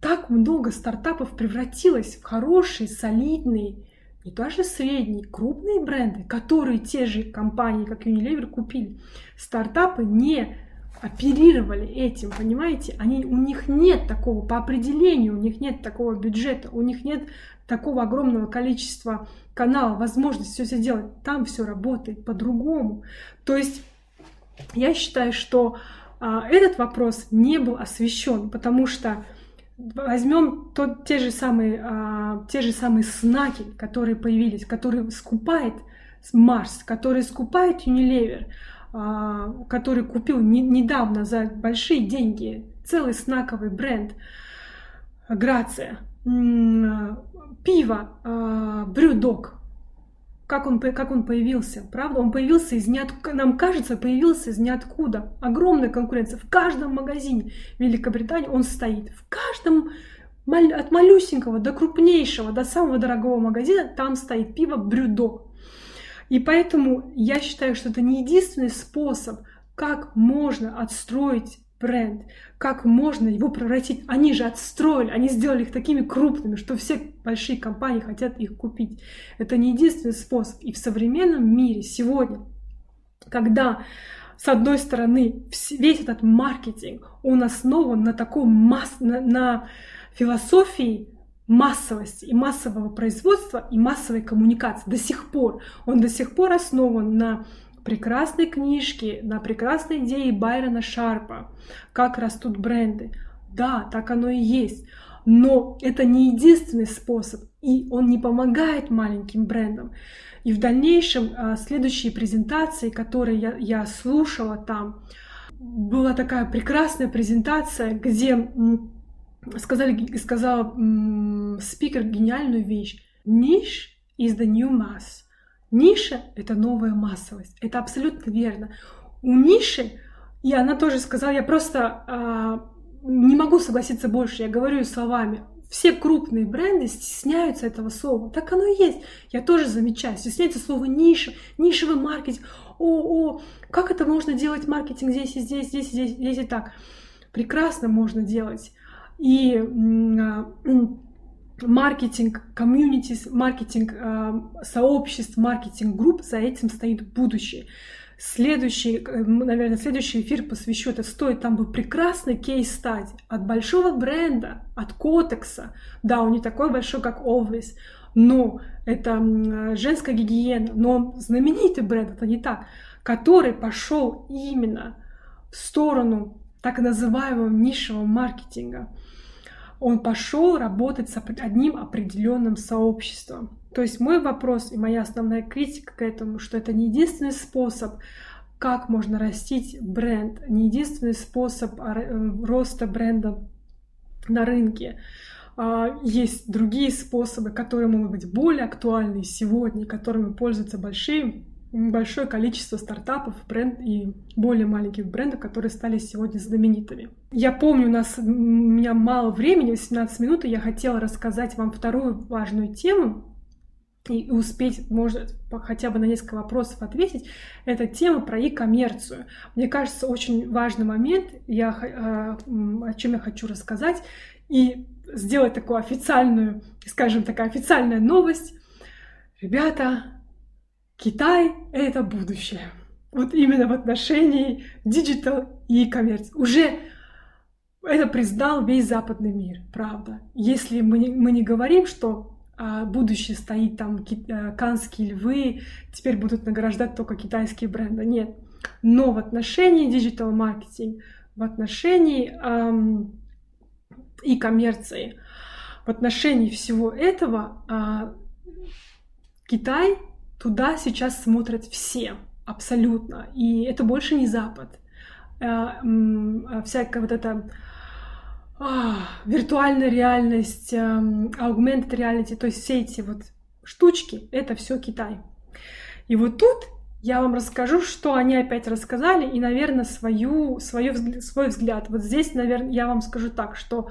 так много стартапов превратилось в хорошие, солидные, не даже средние, крупные бренды, которые те же компании, как Unilever, купили. Стартапы не оперировали этим, понимаете? Они, у них нет такого, по определению, у них нет такого бюджета, у них нет такого огромного количества каналов, возможности все сделать. Там все работает по-другому. То есть я считаю, что а, этот вопрос не был освещен, потому что возьмем тот, те, же самые, а, те же самые знаки, которые появились, которые скупает Марс, которые скупает Unilever, который купил не, недавно за большие деньги целый снаковый бренд Грация, пиво Брюдок. Как он, как он появился, правда? Он появился из ниоткуда, нам кажется, появился из ниоткуда. Огромная конкуренция. В каждом магазине Великобритании он стоит. В каждом, от малюсенького до крупнейшего, до самого дорогого магазина, там стоит пиво Брюдок. И поэтому я считаю, что это не единственный способ, как можно отстроить бренд, как можно его превратить. Они же отстроили, они сделали их такими крупными, что все большие компании хотят их купить. Это не единственный способ. И в современном мире сегодня, когда с одной стороны весь этот маркетинг, он основан на таком масс, на, на философии массовости и массового производства и массовой коммуникации до сих пор. Он до сих пор основан на прекрасной книжки, на прекрасной идее Байрона Шарпа «Как растут бренды». Да, так оно и есть. Но это не единственный способ, и он не помогает маленьким брендам. И в дальнейшем а, следующие презентации, которые я, я слушала там, была такая прекрасная презентация, где сказали, сказал спикер гениальную вещь. Ниш is the new mass. Ниша — это новая массовость. Это абсолютно верно. У ниши, и она тоже сказала, я просто а, не могу согласиться больше, я говорю словами, все крупные бренды стесняются этого слова. Так оно и есть. Я тоже замечаю. Стесняется слово ниша, нишевый маркетинг. О, о, как это можно делать маркетинг здесь и здесь, здесь и здесь, здесь и так. Прекрасно можно делать. И а, маркетинг, комьюнити, маркетинг а, сообществ, маркетинг групп, за этим стоит будущее. Следующий, э, наверное, следующий эфир посвящу это стоит. Там был прекрасный кейс-стадий от большого бренда, от Котекса. Да, он не такой большой, как Always, но это женская гигиена, но знаменитый бренд, это не так, который пошел именно в сторону так называемого нишевого маркетинга. Он пошел работать с одним определенным сообществом. То есть мой вопрос и моя основная критика к этому, что это не единственный способ, как можно растить бренд, не единственный способ э, роста бренда на рынке. А, есть другие способы, которые могут быть более актуальны сегодня, которыми пользуются большие большое количество стартапов бренд и более маленьких брендов, которые стали сегодня знаменитыми. Я помню, у нас у меня мало времени, 18 минут, и я хотела рассказать вам вторую важную тему, и успеть, может, хотя бы на несколько вопросов ответить, это тема про e-коммерцию. Мне кажется, очень важный момент, я, э, о чем я хочу рассказать, и сделать такую официальную, скажем, такая официальная новость. Ребята, Китай — это будущее. Вот именно в отношении digital и e-commerce. Уже это признал весь западный мир, правда. Если мы не, мы не говорим, что а будущее стоит там э, каннские львы, теперь будут награждать только китайские бренды. Нет. Но в отношении digital маркетинг, в отношении эм, e-коммерции, в отношении всего этого э, Китай туда сейчас смотрят все абсолютно. И это больше не Запад. Э, э, всякая вот эта а, виртуальная реальность, э, augmented reality, то есть все эти вот штучки, это все Китай. И вот тут я вам расскажу, что они опять рассказали, и, наверное, свою, свою, свой взгляд. Вот здесь, наверное, я вам скажу так, что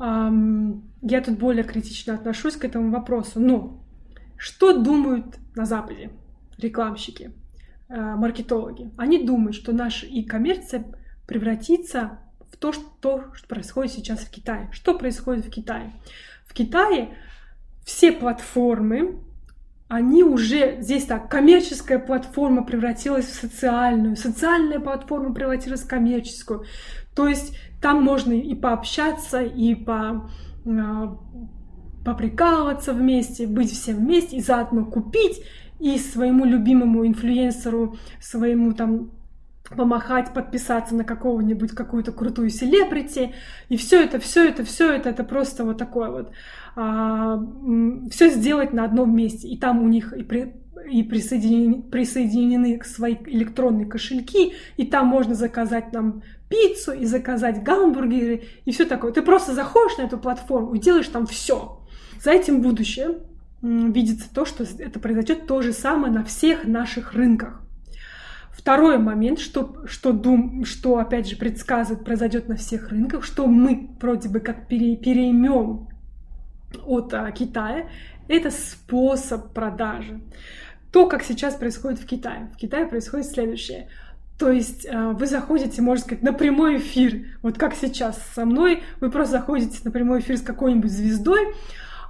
эм, я тут более критично отношусь к этому вопросу. Но что думают на Западе рекламщики, э, маркетологи? Они думают, что наша и-коммерция превратится в то, что, происходит сейчас в Китае. Что происходит в Китае? В Китае все платформы, они уже, здесь так, коммерческая платформа превратилась в социальную, социальная платформа превратилась в коммерческую. То есть там можно и пообщаться, и по, а, поприкалываться вместе, быть всем вместе, и заодно купить, и своему любимому инфлюенсеру, своему там помахать, подписаться на какого-нибудь какую-то крутую селебрити, и все это, все это, все это, это просто вот такое вот, а, все сделать на одном месте, и там у них и, при, и присоединены, присоединены свои электронные кошельки, и там можно заказать нам пиццу и заказать гамбургеры и все такое. Ты просто заходишь на эту платформу и делаешь там все. За этим будущее видится то, что это произойдет то же самое на всех наших рынках. Второй момент, что, что, дум, что опять же предсказывает, произойдет на всех рынках, что мы вроде бы как пере, переймем от а, Китая, это способ продажи. То, как сейчас происходит в Китае. В Китае происходит следующее. То есть а, вы заходите, можно сказать, на прямой эфир, вот как сейчас со мной, вы просто заходите на прямой эфир с какой-нибудь звездой,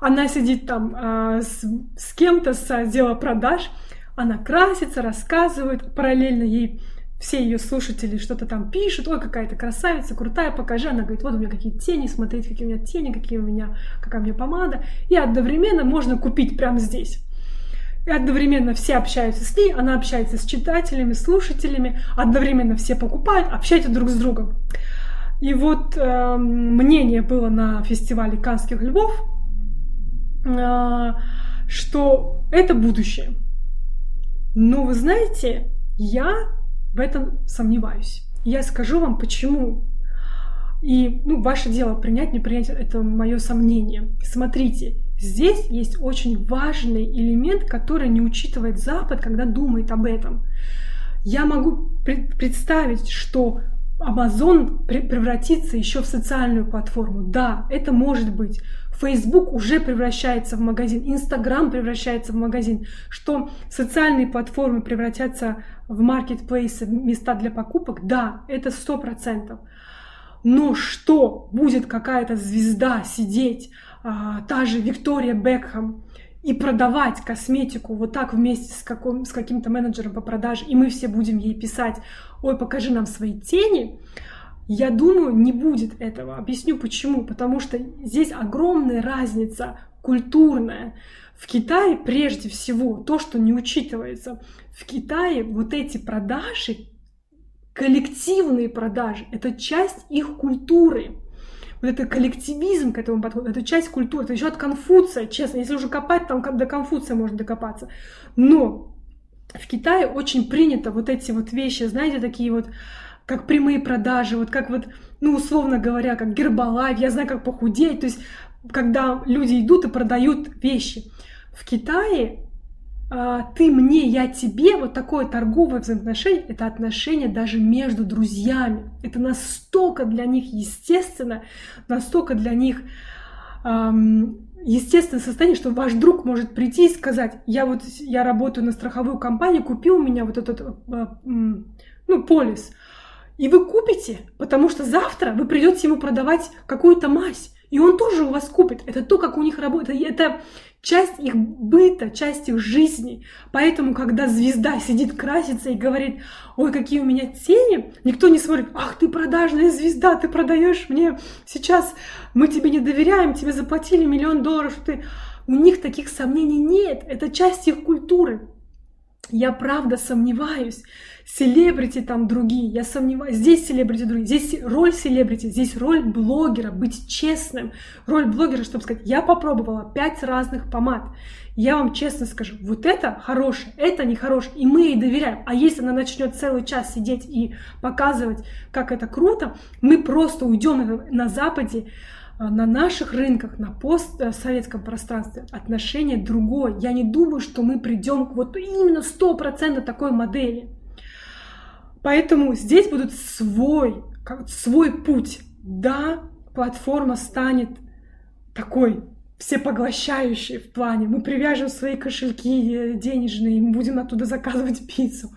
она сидит там а, с, с кем-то с отдела продаж, она красится, рассказывает, параллельно ей все ее слушатели что-то там пишут, ой, какая-то красавица, крутая, покажи. Она говорит, вот у меня какие тени, смотрите, какие у меня тени, какие у меня, какая у меня помада. И одновременно можно купить прямо здесь. И одновременно все общаются с ней, она общается с читателями, слушателями, одновременно все покупают, общаются друг с другом. И вот э, мнение было на фестивале Канских львов, что это будущее. Но вы знаете, я в этом сомневаюсь. Я скажу вам почему. И ну, ваше дело принять, не принять, это мое сомнение. Смотрите, здесь есть очень важный элемент, который не учитывает Запад, когда думает об этом. Я могу представить, что Amazon превратится еще в социальную платформу. Да, это может быть. Facebook уже превращается в магазин, Instagram превращается в магазин, что социальные платформы превратятся в маркетплейсы, места для покупок, да, это сто процентов. Но что будет какая-то звезда сидеть, а, та же Виктория Бекхэм, и продавать косметику вот так вместе с, каком, с каким-то менеджером по продаже, и мы все будем ей писать, ой, покажи нам свои тени, я думаю, не будет этого. Объясню почему. Потому что здесь огромная разница культурная. В Китае прежде всего то, что не учитывается. В Китае вот эти продажи, коллективные продажи, это часть их культуры. Вот это коллективизм к этому подходит, это часть культуры, это еще от Конфуция, честно, если уже копать, там до Конфуция можно докопаться. Но в Китае очень принято вот эти вот вещи, знаете, такие вот как прямые продажи, вот как вот, ну, условно говоря, как Гербалайф, я знаю, как похудеть, то есть когда люди идут и продают вещи. В Китае а, ты мне, я тебе, вот такое торговое взаимоотношение, это отношение даже между друзьями. Это настолько для них естественно, настолько для них эм, естественное состояние, что ваш друг может прийти и сказать, я вот, я работаю на страховую компанию, купил у меня вот этот, э, ну, полис, и вы купите, потому что завтра вы придете ему продавать какую-то мазь, и он тоже у вас купит. Это то, как у них работает. Это часть их быта, часть их жизни. Поэтому, когда звезда сидит, красится и говорит, ой, какие у меня тени, никто не смотрит, ах, ты продажная звезда, ты продаешь мне сейчас, мы тебе не доверяем, тебе заплатили миллион долларов, ты... У них таких сомнений нет, это часть их культуры. Я правда сомневаюсь. Селебрити там другие, я сомневаюсь. Здесь селебрити другие. Здесь роль селебрити, здесь роль блогера, быть честным. Роль блогера, чтобы сказать, я попробовала пять разных помад. Я вам честно скажу, вот это хорошее, это нехорошее, и мы ей доверяем. А если она начнет целый час сидеть и показывать, как это круто, мы просто уйдем на Западе а, на наших рынках, на постсоветском пространстве отношение другое. Я не думаю, что мы придем к вот именно 100% такой модели. Поэтому здесь будет свой, свой путь. Да, платформа станет такой всепоглощающей в плане. Мы привяжем свои кошельки э, денежные, мы будем оттуда заказывать пиццу.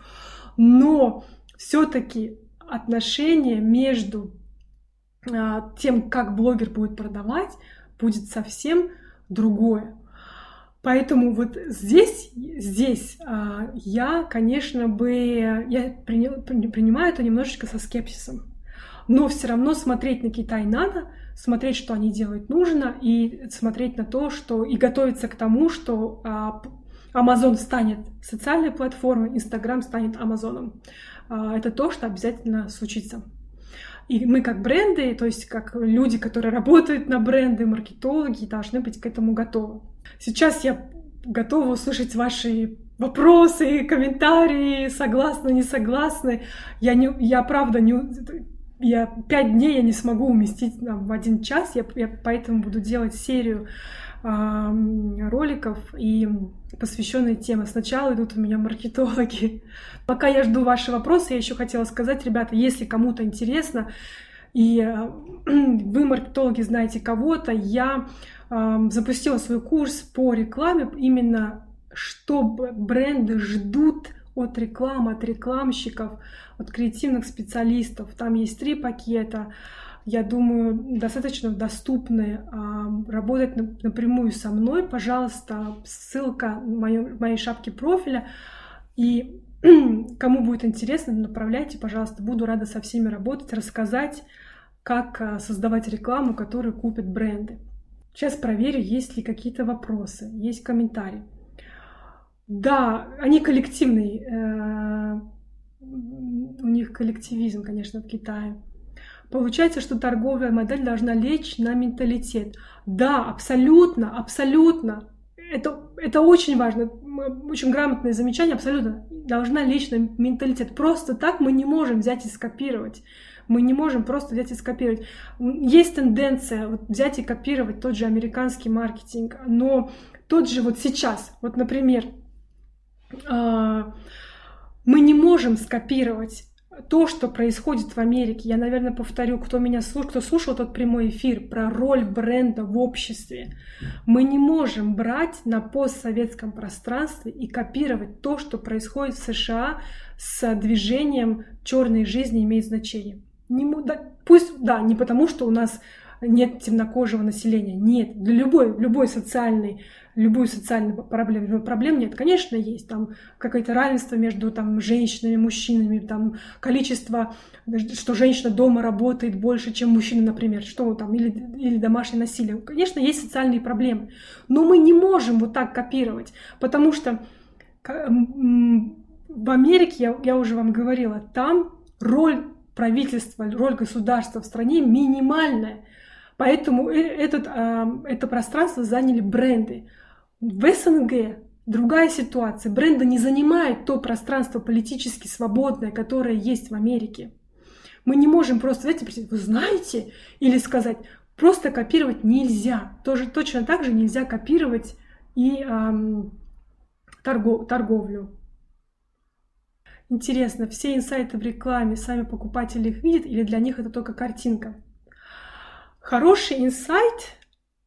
Но все-таки отношение между а, тем, как блогер будет продавать, будет совсем другое. Поэтому вот здесь, здесь а, я, конечно, бы, я принимаю это немножечко со скепсисом. Но все равно смотреть на Китай надо, смотреть, что они делают, нужно, и смотреть на то, что и готовиться к тому, что а, Amazon станет социальной платформой, Instagram станет Амазоном. Это то, что обязательно случится. И мы как бренды, то есть как люди, которые работают на бренды, маркетологи, должны быть к этому готовы. Сейчас я готова услышать ваши вопросы, комментарии, согласны, не согласны. Я, не, я правда не... Я пять дней я не смогу уместить там, в один час, я, я поэтому буду делать серию э, роликов и посвященные теме. Сначала идут у меня маркетологи. Пока я жду ваши вопросы, я еще хотела сказать, ребята, если кому-то интересно, и э, вы, маркетологи, знаете кого-то, я запустила свой курс по рекламе, именно что бренды ждут от рекламы, от рекламщиков, от креативных специалистов. Там есть три пакета я думаю, достаточно доступны, работать напрямую со мной, пожалуйста, ссылка в моей, шапке профиля. И кому будет интересно, направляйте, пожалуйста. Буду рада со всеми работать, рассказать, как а, создавать рекламу, которую купят бренды. Сейчас проверю, есть ли какие-то вопросы, есть комментарии. Да, они коллективные. Э, у них коллективизм, конечно, в Китае. Получается, что торговая модель должна лечь на менталитет. Да, абсолютно, абсолютно. Это, это очень важно, очень грамотное замечание, абсолютно. Должна лечь на менталитет. Просто так мы не можем взять и скопировать. Мы не можем просто взять и скопировать. Есть тенденция вот взять и копировать тот же американский маркетинг, но тот же вот сейчас, вот, например, а, мы не можем скопировать то, что происходит в Америке, я, наверное, повторю, кто меня слушал, кто слушал тот прямой эфир про роль бренда в обществе, мы не можем брать на постсоветском пространстве и копировать то, что происходит в США с движением черной жизни имеет значение. Не, да, пусть, да, не потому, что у нас нет темнокожего населения. Нет, для любой, любой социальной, любую социальную проблему, проблем нет. Конечно, есть там какое-то равенство между там, женщинами, мужчинами, там количество, что женщина дома работает больше, чем мужчина, например, что там, или, или домашнее насилие. Конечно, есть социальные проблемы, но мы не можем вот так копировать, потому что в Америке, я, я уже вам говорила, там роль правительства, роль государства в стране минимальная. Поэтому э, этот, это пространство заняли бренды. В СНГ другая ситуация. Бренды не занимают то пространство политически свободное, которое есть в Америке. Мы не можем просто взять и прийти, вы знаете, или сказать, просто копировать нельзя. Тоже, точно так же нельзя копировать и эм, торгов, торговлю. Интересно, все инсайты в рекламе сами покупатели их видят или для них это только картинка? Хороший инсайт,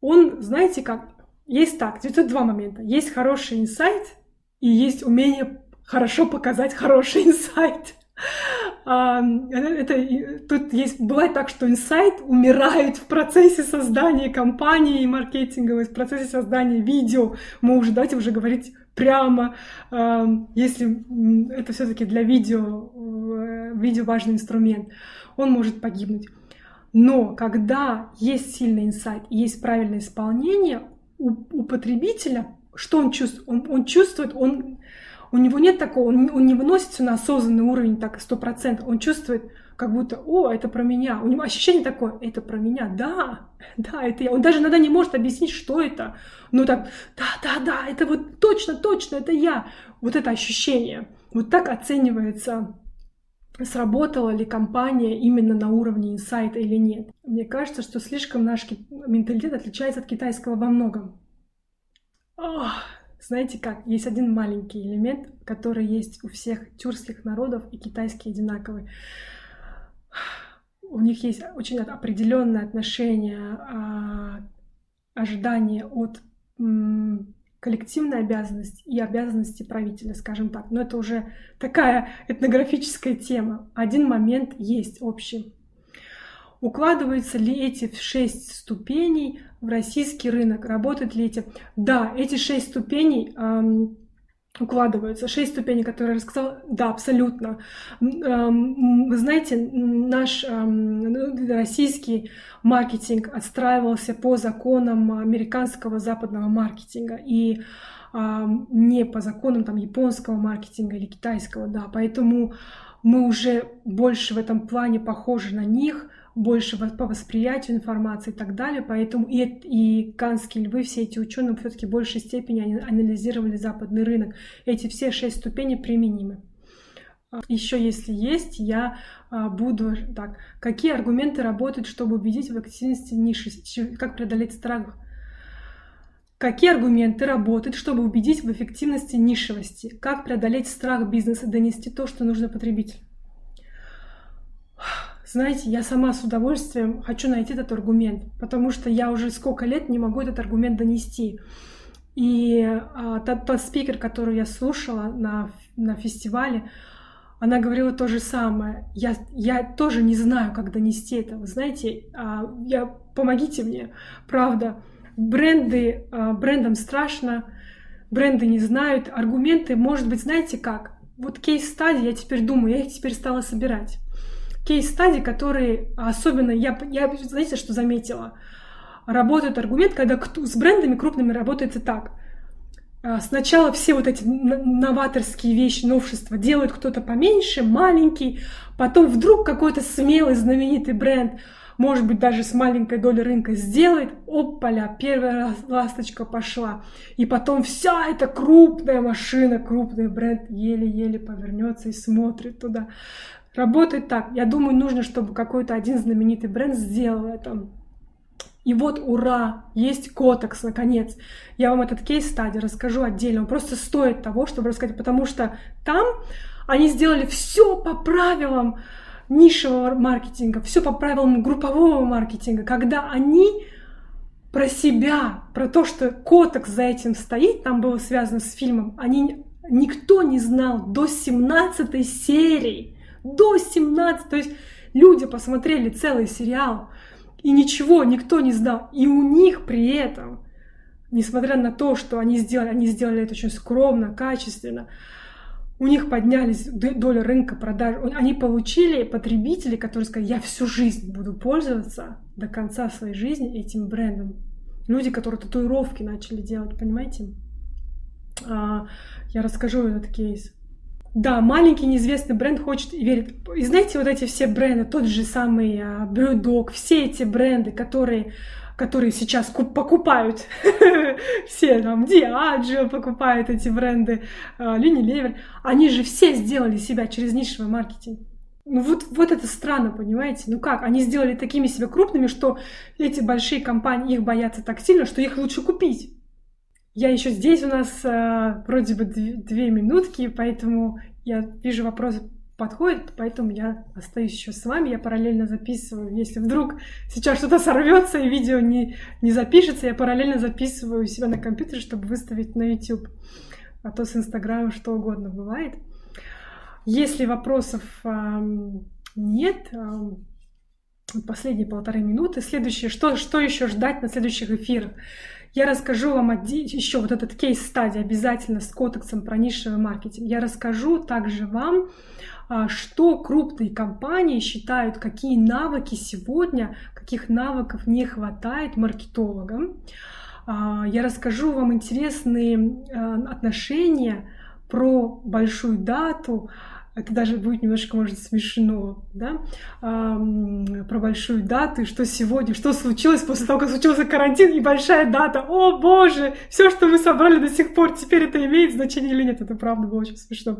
он, знаете как, есть так, тут два момента. Есть хороший инсайт и есть умение хорошо показать хороший инсайт. Это, тут есть, бывает так, что инсайт умирает в процессе создания компании маркетинговой, в процессе создания видео. Мы уже, давайте уже говорить прямо, если это все-таки для видео, э, видео важный инструмент, он может погибнуть. Но когда есть сильный инсайт есть правильное исполнение, у, у потребителя, что он чувствует? Он, он чувствует, он, у него нет такого, он, он не выносится на осознанный уровень так сто процентов, он чувствует, как будто, о, это про меня. У него ощущение такое, это про меня, да, да, это я. Он даже иногда не может объяснить, что это. Ну так, да, да, да, это вот точно, точно, это я. Вот это ощущение. Вот так оценивается сработала ли компания именно на уровне инсайта или нет. Мне кажется, что слишком наш менталитет отличается от китайского во многом. Ох, знаете как, есть один маленький элемент, который есть у всех тюркских народов и китайский одинаковый. У них есть очень определенное отношение, а, ожидание от коллективная обязанность и обязанности правителя, скажем так. Но это уже такая этнографическая тема. Один момент есть общий. Укладываются ли эти шесть ступеней в российский рынок? Работают ли эти? Да, эти шесть ступеней укладываются. Шесть ступеней, которые я рассказала, да, абсолютно. Вы знаете, наш российский маркетинг отстраивался по законам американского западного маркетинга и не по законам там японского маркетинга или китайского, да, поэтому мы уже больше в этом плане похожи на них, больше по восприятию информации и так далее. Поэтому и, и канские львы, все эти ученые все-таки в большей степени они анализировали западный рынок. Эти все шесть ступеней применимы. А, Еще если есть, я а, буду так. Какие аргументы работают, чтобы убедить в активности ниши? Как преодолеть страх? Какие аргументы работают, чтобы убедить в эффективности нишевости? Как преодолеть страх бизнеса, донести то, что нужно потребителю? Знаете, я сама с удовольствием хочу найти этот аргумент, потому что я уже сколько лет не могу этот аргумент донести. И а, тот, тот спикер, который я слушала на, на фестивале, она говорила то же самое. Я, я тоже не знаю, как донести это. Вы знаете, а, я, помогите мне, правда. Бренды, а, брендам страшно, бренды не знают, аргументы, может быть, знаете как? Вот кейс-стадии, я теперь думаю, я их теперь стала собирать кейс-стадии, которые особенно, я, я, знаете, что заметила? Работает аргумент, когда с брендами крупными работается так. а, сначала все вот эти новаторские вещи, новшества делают кто-то поменьше, маленький, потом вдруг какой-то смелый, знаменитый бренд, может быть, даже с маленькой долей рынка сделает, опаля, первая ласточка пошла. И потом вся эта крупная машина, крупный бренд еле-еле повернется и смотрит туда. Работает так. Я думаю, нужно, чтобы какой-то один знаменитый бренд сделал это. И вот, ура, есть Котекс, наконец. Я вам этот кейс-стади расскажу отдельно. Он просто стоит того, чтобы рассказать, потому что там они сделали все по правилам нишевого маркетинга, все по правилам группового маркетинга, когда они про себя, про то, что Котекс за этим стоит, там было связано с фильмом, они никто не знал до 17 серии. До 17, то есть люди посмотрели целый сериал, и ничего никто не знал. И у них при этом, несмотря на то, что они сделали, они сделали это очень скромно, качественно, у них поднялись доля рынка продаж. Они получили потребители, которые сказали, я всю жизнь буду пользоваться до конца своей жизни этим брендом. Люди, которые татуировки начали делать, понимаете? А, я расскажу этот кейс. Да, маленький неизвестный бренд хочет и верит. И знаете, вот эти все бренды, тот же самый Брюдок, все эти бренды, которые которые сейчас покупают все, там, Diageo покупают эти бренды, Лини Левер, они же все сделали себя через нишевый маркетинг. Ну вот, вот это странно, понимаете? Ну как? Они сделали такими себя крупными, что эти большие компании их боятся так сильно, что их лучше купить. Я еще здесь у нас э, вроде бы две, две минутки, поэтому я вижу вопросы подходит, поэтому я остаюсь еще с вами, я параллельно записываю. Если вдруг сейчас что-то сорвется и видео не, не запишется, я параллельно записываю себя на компьютере, чтобы выставить на YouTube. А то с Инстаграма что угодно бывает. Если вопросов э, нет, э, последние полторы минуты. Следующее, что, что еще ждать на следующих эфирах? Я расскажу вам еще вот этот кейс-стадий обязательно с кодексом про нишевый маркетинг. Я расскажу также вам, а, что крупные компании считают, какие навыки сегодня, каких навыков не хватает маркетологам. А, я расскажу вам интересные а, отношения про большую дату, это даже будет немножко, может, смешно, да, а, про большую дату, что сегодня, что случилось после того, как случился карантин, и большая дата, о боже, все, что мы собрали до сих пор, теперь это имеет значение или нет, это правда было очень смешно.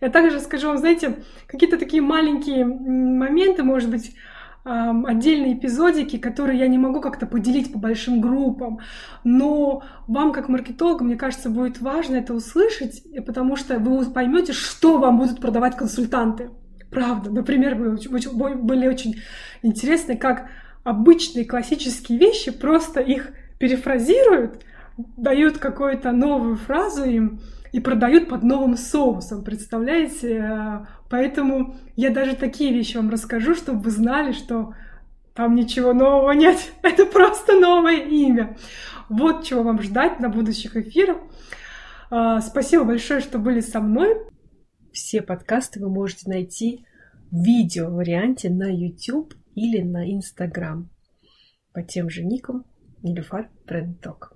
Я также скажу вам, знаете, какие-то такие маленькие моменты, может быть, отдельные эпизодики, которые я не могу как-то поделить по большим группам. Но вам, как маркетологу, мне кажется, будет важно это услышать, потому что вы поймете, что вам будут продавать консультанты. Правда. Например, были очень интересны, как обычные классические вещи, просто их перефразируют, дают какую-то новую фразу им, и продают под новым соусом, представляете? Поэтому я даже такие вещи вам расскажу, чтобы вы знали, что там ничего нового нет, это просто новое имя. Вот чего вам ждать на будущих эфирах. А, спасибо большое, что были со мной. Все подкасты вы можете найти в видео варианте на YouTube или на Instagram по тем же никам Нилюфар Бренд Ток.